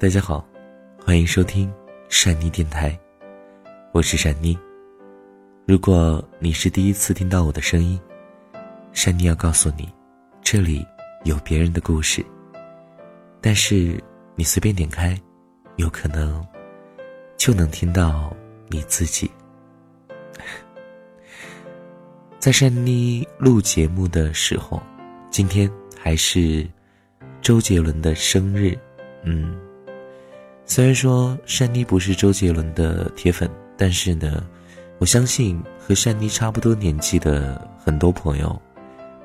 大家好，欢迎收听善妮电台，我是善妮。如果你是第一次听到我的声音，善妮要告诉你，这里有别人的故事，但是你随便点开，有可能就能听到你自己。在善妮录节目的时候，今天还是周杰伦的生日。嗯，虽然说善妮不是周杰伦的铁粉，但是呢，我相信和善妮差不多年纪的很多朋友，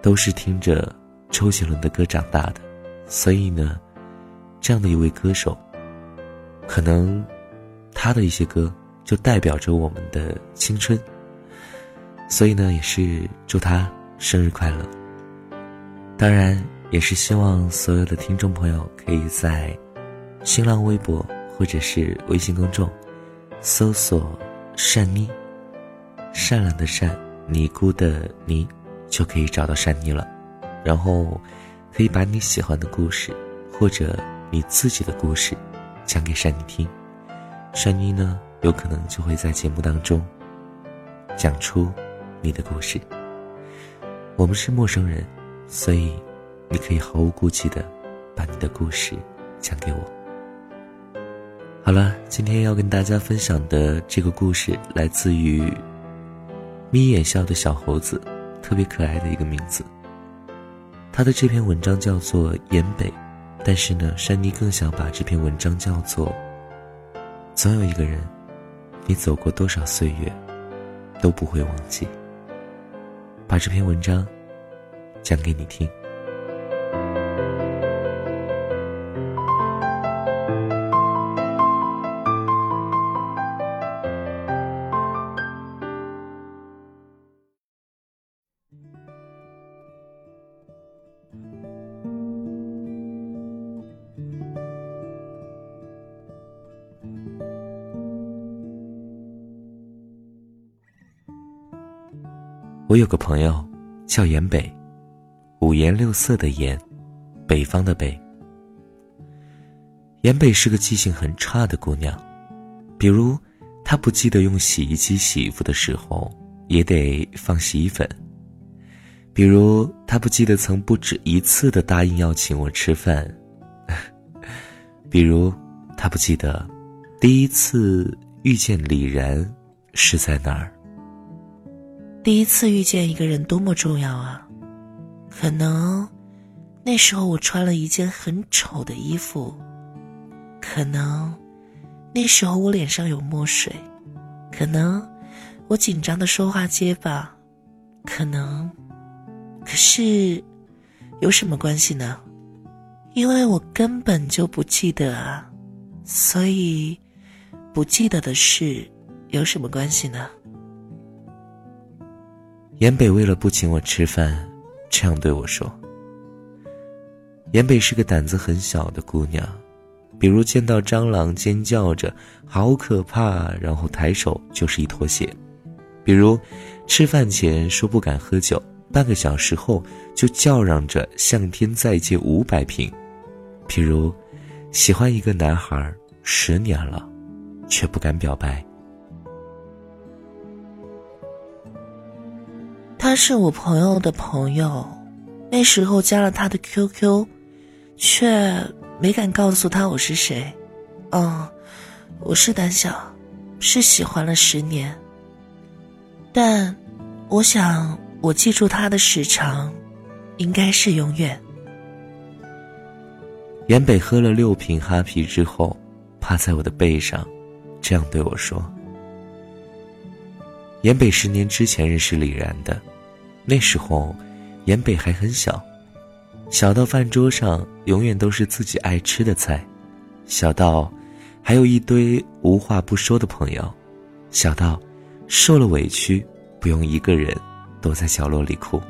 都是听着周杰伦的歌长大的，所以呢，这样的一位歌手，可能他的一些歌就代表着我们的青春，所以呢，也是祝他生日快乐。当然，也是希望所有的听众朋友可以在。新浪微博或者是微信公众，搜索“善妮”，善良的善，尼姑的尼，就可以找到善妮了。然后，可以把你喜欢的故事，或者你自己的故事，讲给善妮听。善妮呢，有可能就会在节目当中讲出你的故事。我们是陌生人，所以你可以毫无顾忌的把你的故事讲给我。好了，今天要跟大家分享的这个故事来自于眯眼笑的小猴子，特别可爱的一个名字。他的这篇文章叫做《延北》，但是呢，珊妮更想把这篇文章叫做《总有一个人，你走过多少岁月，都不会忘记》。把这篇文章讲给你听。我有个朋友，叫严北，五颜六色的颜，北方的北。严北是个记性很差的姑娘，比如，她不记得用洗衣机洗衣服的时候，也得放洗衣粉；比如，她不记得曾不止一次的答应要请我吃饭；比如，她不记得第一次遇见李然是在哪儿。第一次遇见一个人多么重要啊！可能那时候我穿了一件很丑的衣服，可能那时候我脸上有墨水，可能我紧张的说话结巴，可能，可是有什么关系呢？因为我根本就不记得啊，所以不记得的事有什么关系呢？严北为了不请我吃饭，这样对我说。严北是个胆子很小的姑娘，比如见到蟑螂尖叫着“好可怕”，然后抬手就是一坨血；比如吃饭前说不敢喝酒，半个小时后就叫嚷着向天再借五百瓶；比如喜欢一个男孩十年了，却不敢表白。他是我朋友的朋友，那时候加了他的 QQ，却没敢告诉他我是谁。嗯，我是胆小，是喜欢了十年。但，我想我记住他的时长，应该是永远。严北喝了六瓶哈啤之后，趴在我的背上，这样对我说：“严北十年之前认识李然的。”那时候，严北还很小，小到饭桌上永远都是自己爱吃的菜，小到还有一堆无话不说的朋友，小到受了委屈不用一个人躲在角落里哭。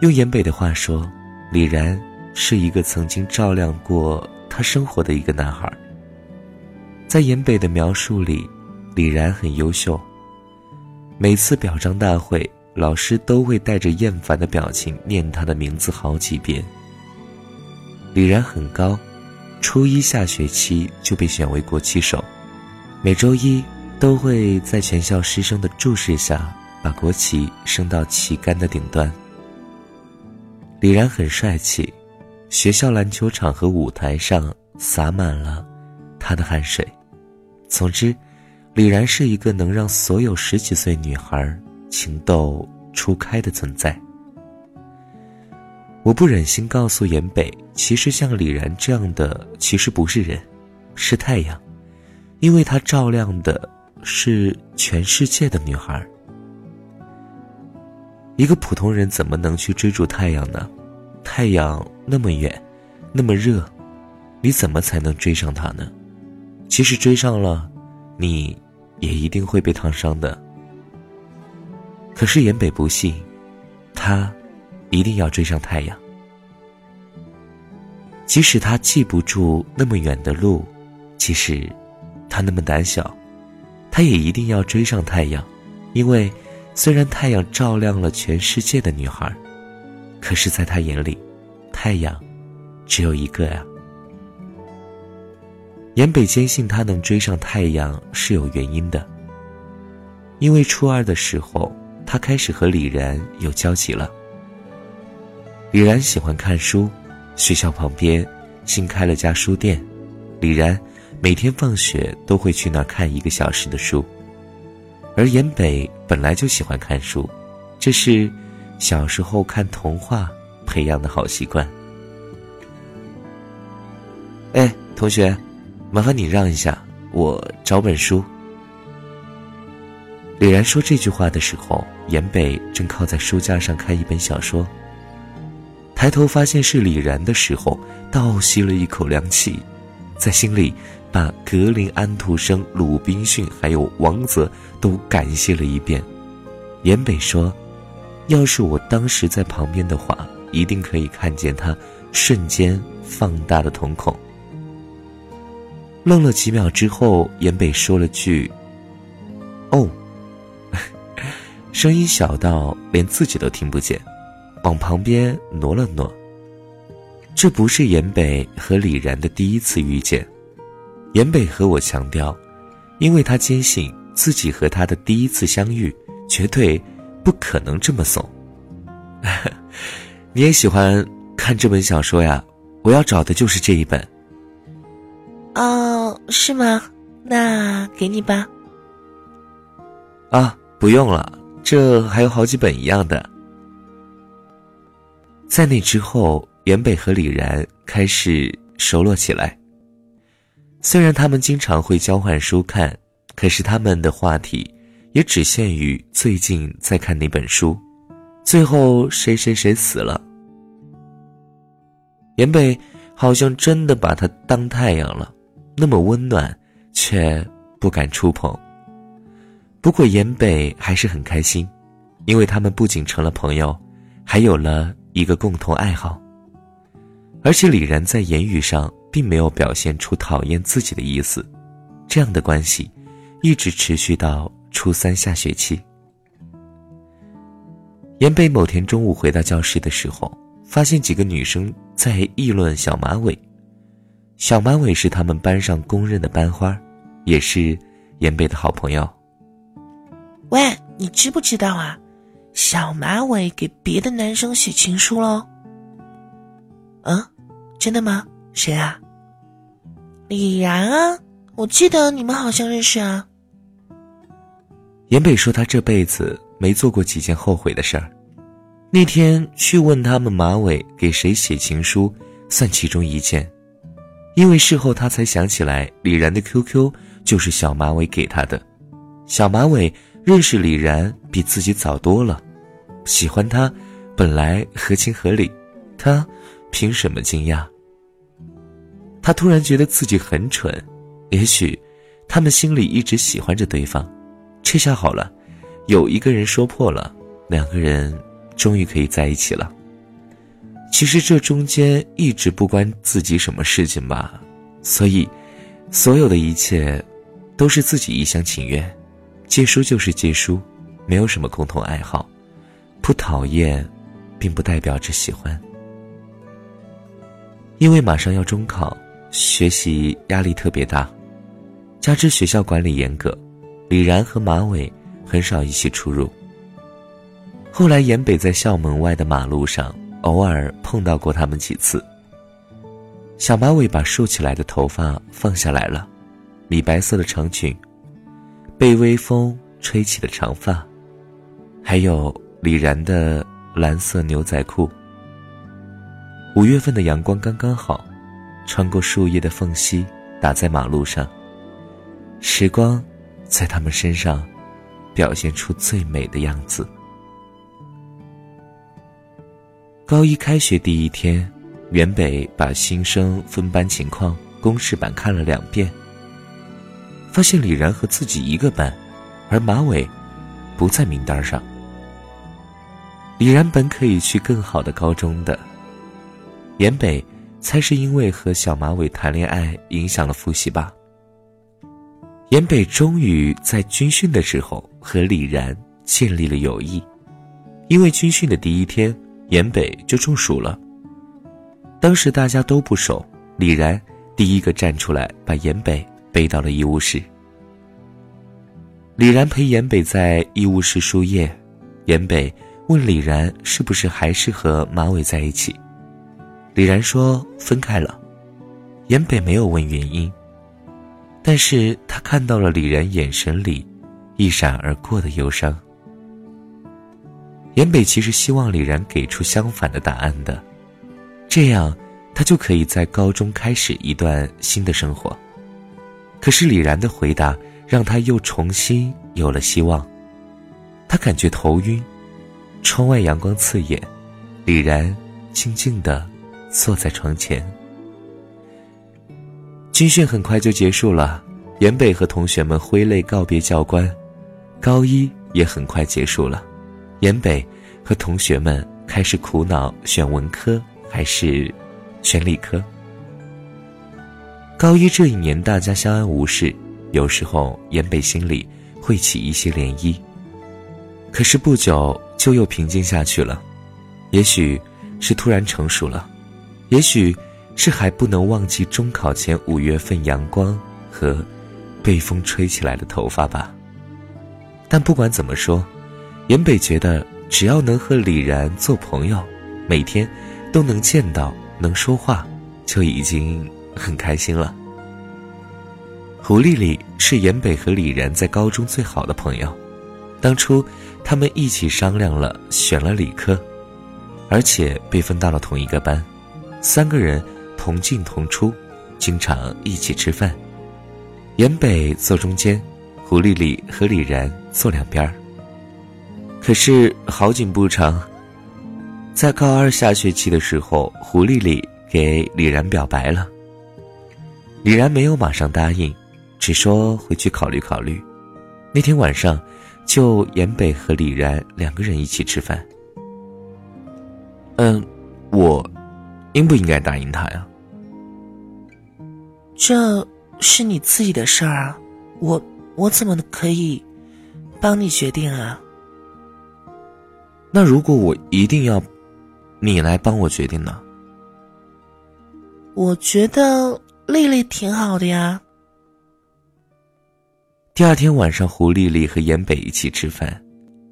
用严北的话说，李然是一个曾经照亮过他生活的一个男孩。在严北的描述里，李然很优秀，每次表彰大会。老师都会带着厌烦的表情念他的名字好几遍。李然很高，初一下学期就被选为国旗手，每周一都会在全校师生的注视下把国旗升到旗杆的顶端。李然很帅气，学校篮球场和舞台上洒满了他的汗水。总之，李然是一个能让所有十几岁女孩情窦初开的存在。我不忍心告诉严北，其实像李然这样的，其实不是人，是太阳，因为它照亮的是全世界的女孩。一个普通人怎么能去追逐太阳呢？太阳那么远，那么热，你怎么才能追上它呢？即使追上了，你也一定会被烫伤的。可是严北不信，他。一定要追上太阳，即使他记不住那么远的路，即使他那么胆小，他也一定要追上太阳，因为虽然太阳照亮了全世界的女孩，可是在他眼里，太阳只有一个呀。严北坚信他能追上太阳是有原因的，因为初二的时候，他开始和李然有交集了。李然喜欢看书，学校旁边新开了家书店，李然每天放学都会去那儿看一个小时的书。而严北本来就喜欢看书，这是小时候看童话培养的好习惯。哎，同学，麻烦你让一下，我找本书。李然说这句话的时候，严北正靠在书架上看一本小说。抬头发现是李然的时候，倒吸了一口凉气，在心里把格林、安徒生、鲁滨逊还有王泽都感谢了一遍。严北说：“要是我当时在旁边的话，一定可以看见他瞬间放大的瞳孔。”愣了几秒之后，严北说了句：“哦。”声音小到连自己都听不见。往旁边挪了挪。这不是严北和李然的第一次遇见，严北和我强调，因为他坚信自己和他的第一次相遇绝对不可能这么怂。你也喜欢看这本小说呀？我要找的就是这一本。哦，是吗？那给你吧。啊，不用了，这还有好几本一样的。在那之后，严北和李然开始熟络起来。虽然他们经常会交换书看，可是他们的话题也只限于最近在看哪本书。最后谁谁谁死了，严北好像真的把他当太阳了，那么温暖，却不敢触碰。不过严北还是很开心，因为他们不仅成了朋友，还有了。一个共同爱好，而且李然在言语上并没有表现出讨厌自己的意思，这样的关系一直持续到初三下学期。严北某天中午回到教室的时候，发现几个女生在议论小马尾。小马尾是他们班上公认的班花，也是严北的好朋友。喂，你知不知道啊？小马尾给别的男生写情书喽？嗯，真的吗？谁啊？李然啊，我记得你们好像认识啊。严北说他这辈子没做过几件后悔的事儿，那天去问他们马尾给谁写情书，算其中一件，因为事后他才想起来李然的 QQ 就是小马尾给他的，小马尾。认识李然比自己早多了，喜欢他本来合情合理，他凭什么惊讶？他突然觉得自己很蠢，也许他们心里一直喜欢着对方，这下好了，有一个人说破了，两个人终于可以在一起了。其实这中间一直不关自己什么事情吧，所以所有的一切都是自己一厢情愿。借书就是借书，没有什么共同爱好，不讨厌，并不代表着喜欢。因为马上要中考，学习压力特别大，加之学校管理严格，李然和马伟很少一起出入。后来，严北在校门外的马路上偶尔碰到过他们几次。小马尾把竖起来的头发放下来了，米白色的长裙，被微风吹起的长发，还有李然的蓝色牛仔裤。五月份的阳光刚刚好，穿过树叶的缝隙，打在马路上。时光，在他们身上，表现出最美的样子。高一开学第一天，袁北把新生分班情况公示板看了两遍，发现李然和自己一个班，而马伟不在名单上。李然本可以去更好的高中的。严北猜是因为和小马尾谈恋爱影响了复习吧。严北终于在军训的时候和李然建立了友谊，因为军训的第一天，严北就中暑了。当时大家都不熟，李然第一个站出来把严北背到了医务室。李然陪严北在医务室输液，严北问李然是不是还是和马尾在一起。李然说分开了，严北没有问原因，但是他看到了李然眼神里一闪而过的忧伤。严北其实希望李然给出相反的答案的，这样他就可以在高中开始一段新的生活。可是李然的回答让他又重新有了希望，他感觉头晕，窗外阳光刺眼，李然静静的。坐在床前，军训很快就结束了。严北和同学们挥泪告别教官，高一也很快结束了。严北和同学们开始苦恼选文科还是选理科。高一这一年，大家相安无事，有时候严北心里会起一些涟漪，可是不久就又平静下去了。也许是突然成熟了。也许是还不能忘记中考前五月份阳光和被风吹起来的头发吧。但不管怎么说，严北觉得只要能和李然做朋友，每天都能见到、能说话，就已经很开心了。胡丽丽是严北和李然在高中最好的朋友，当初他们一起商量了选了理科，而且被分到了同一个班。三个人同进同出，经常一起吃饭。严北坐中间，胡丽丽和李然坐两边儿。可是好景不长，在高二下学期的时候，胡丽丽给李然表白了。李然没有马上答应，只说回去考虑考虑。那天晚上，就严北和李然两个人一起吃饭。嗯，我。应不应该答应他呀？这是你自己的事儿啊，我我怎么可以帮你决定啊？那如果我一定要你来帮我决定呢？我觉得丽丽挺好的呀。第二天晚上，胡丽丽和严北一起吃饭，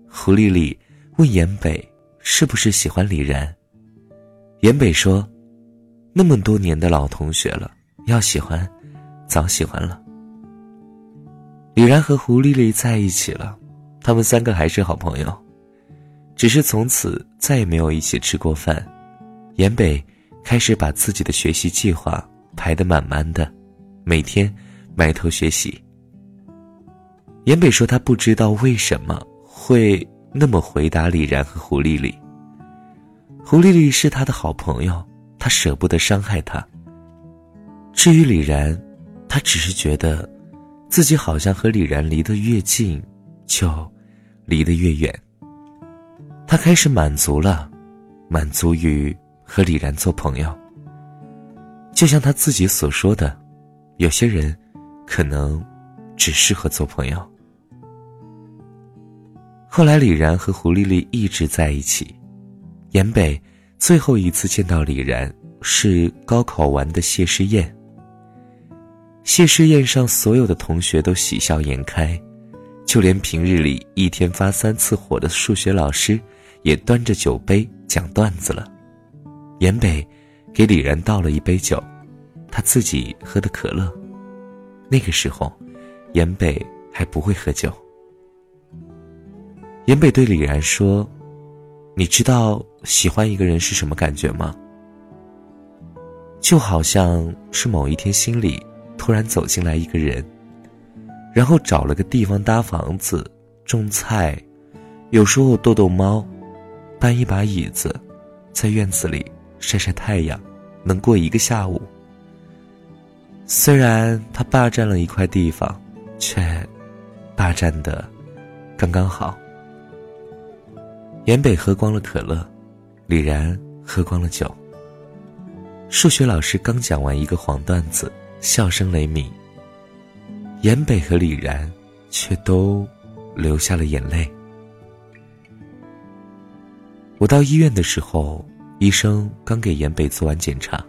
胡丽丽问严北是不是喜欢李然。严北说：“那么多年的老同学了，要喜欢，早喜欢了。”李然和胡丽丽在一起了，他们三个还是好朋友，只是从此再也没有一起吃过饭。严北开始把自己的学习计划排得满满的，每天埋头学习。严北说：“他不知道为什么会那么回答李然和胡丽丽。”胡丽丽是他的好朋友，他舍不得伤害她。至于李然，他只是觉得，自己好像和李然离得越近，就离得越远。他开始满足了，满足于和李然做朋友。就像他自己所说的，有些人，可能，只适合做朋友。后来，李然和胡丽丽一直在一起。严北最后一次见到李然是高考完的谢师宴，谢师宴上，所有的同学都喜笑颜开，就连平日里一天发三次火的数学老师，也端着酒杯讲段子了。严北给李然倒了一杯酒，他自己喝的可乐。那个时候，严北还不会喝酒。严北对李然说：“你知道喜欢一个人是什么感觉吗？就好像是某一天心里突然走进来一个人，然后找了个地方搭房子、种菜，有时候逗逗猫，搬一把椅子，在院子里晒晒太阳，能过一个下午。虽然他霸占了一块地方，却霸占的刚刚好。”严北喝光了可乐，李然喝光了酒。数学老师刚讲完一个黄段子，笑声雷鸣。严北和李然却都流下了眼泪。我到医院的时候，医生刚给严北做完检查，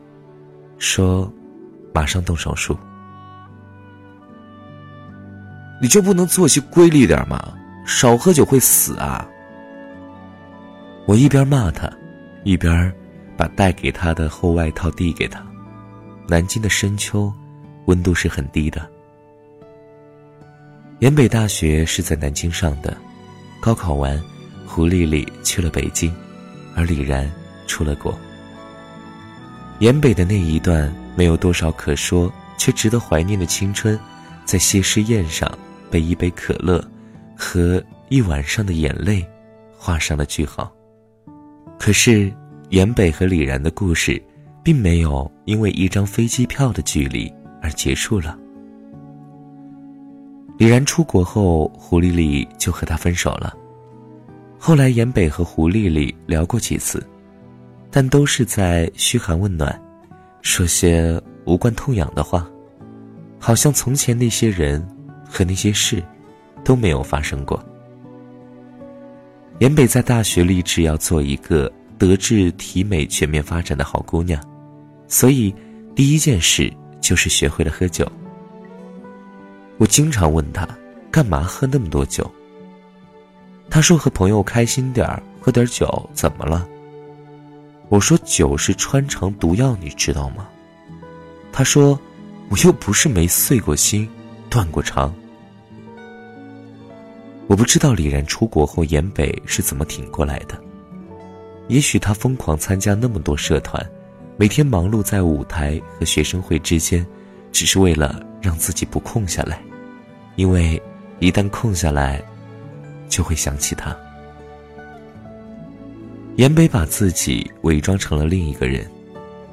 说马上动手术。你就不能作息规律点吗？少喝酒会死啊！我一边骂他，一边把带给他的厚外套递给他。南京的深秋，温度是很低的。延北大学是在南京上的，高考完，胡丽丽去了北京，而李然出了国。延北的那一段没有多少可说却值得怀念的青春，在谢师宴上被一杯可乐和一晚上的眼泪画上了句号。可是，严北和李然的故事，并没有因为一张飞机票的距离而结束了。李然出国后，胡丽丽就和他分手了。后来，严北和胡丽丽聊过几次，但都是在嘘寒问暖，说些无关痛痒的话，好像从前那些人和那些事都没有发生过。严北在大学立志要做一个德智体美全面发展的好姑娘，所以第一件事就是学会了喝酒。我经常问他，干嘛喝那么多酒？他说和朋友开心点儿，喝点酒怎么了？我说酒是穿肠毒药，你知道吗？他说，我又不是没碎过心，断过肠。我不知道李然出国后，严北是怎么挺过来的。也许他疯狂参加那么多社团，每天忙碌在舞台和学生会之间，只是为了让自己不空下来，因为一旦空下来，就会想起他。严北把自己伪装成了另一个人，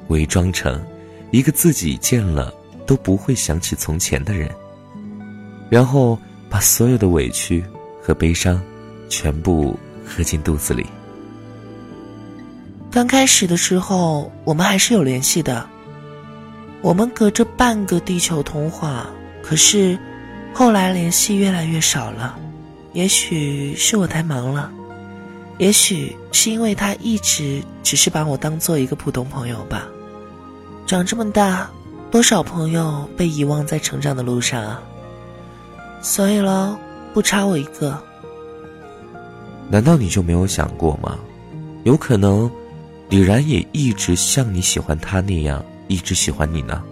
伪装成一个自己见了都不会想起从前的人，然后把所有的委屈。和悲伤，全部喝进肚子里。刚开始的时候，我们还是有联系的。我们隔着半个地球通话，可是后来联系越来越少了。也许是我太忙了，也许是因为他一直只是把我当做一个普通朋友吧。长这么大，多少朋友被遗忘在成长的路上啊！所以喽。不差我一个。难道你就没有想过吗？有可能，李然也一直像你喜欢他那样，一直喜欢你呢。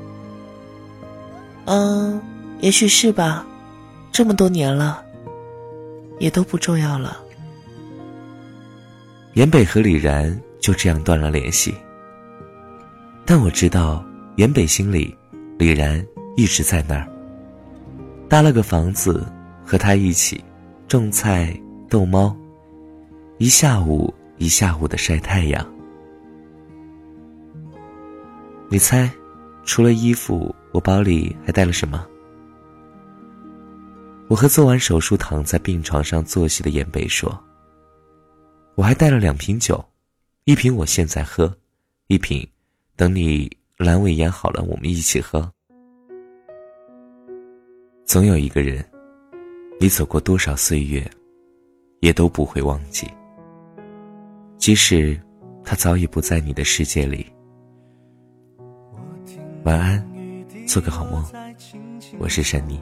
嗯，也许是吧。这么多年了，也都不重要了。严北和李然就这样断了联系。但我知道，严北心里，李然一直在那儿，搭了个房子。和他一起种菜、逗猫，一下午一下午的晒太阳。你猜，除了衣服，我包里还带了什么？我和做完手术躺在病床上作息的严北说：“我还带了两瓶酒，一瓶我现在喝，一瓶等你阑尾炎好了我们一起喝。总有一个人。”你走过多少岁月，也都不会忘记。即使他早已不在你的世界里。晚安，做个好梦。我是珊妮。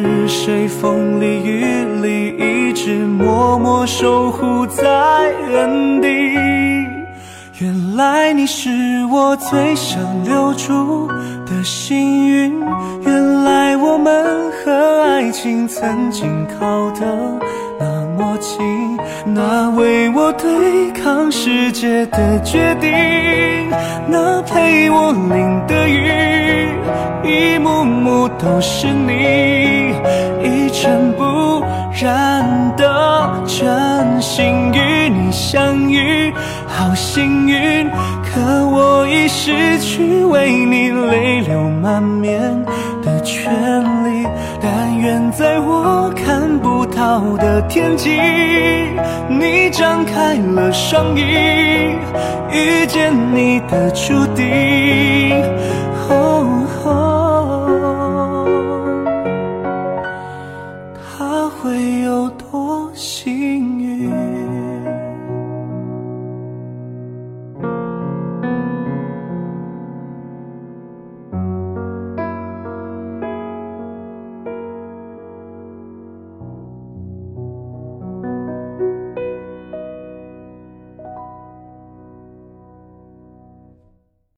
谁风里雨里一直默默守护在原地？原来你是我最想留住的幸运，原来我们和爱情曾经靠得那默契，那为我对抗世界的决定，那陪我淋的雨。一幕幕都是你，一尘不染的真心与你相遇，好幸运。可我已失去为你泪流满面的权利，但愿在我看好的天际，你张开了双翼，遇见你的注定。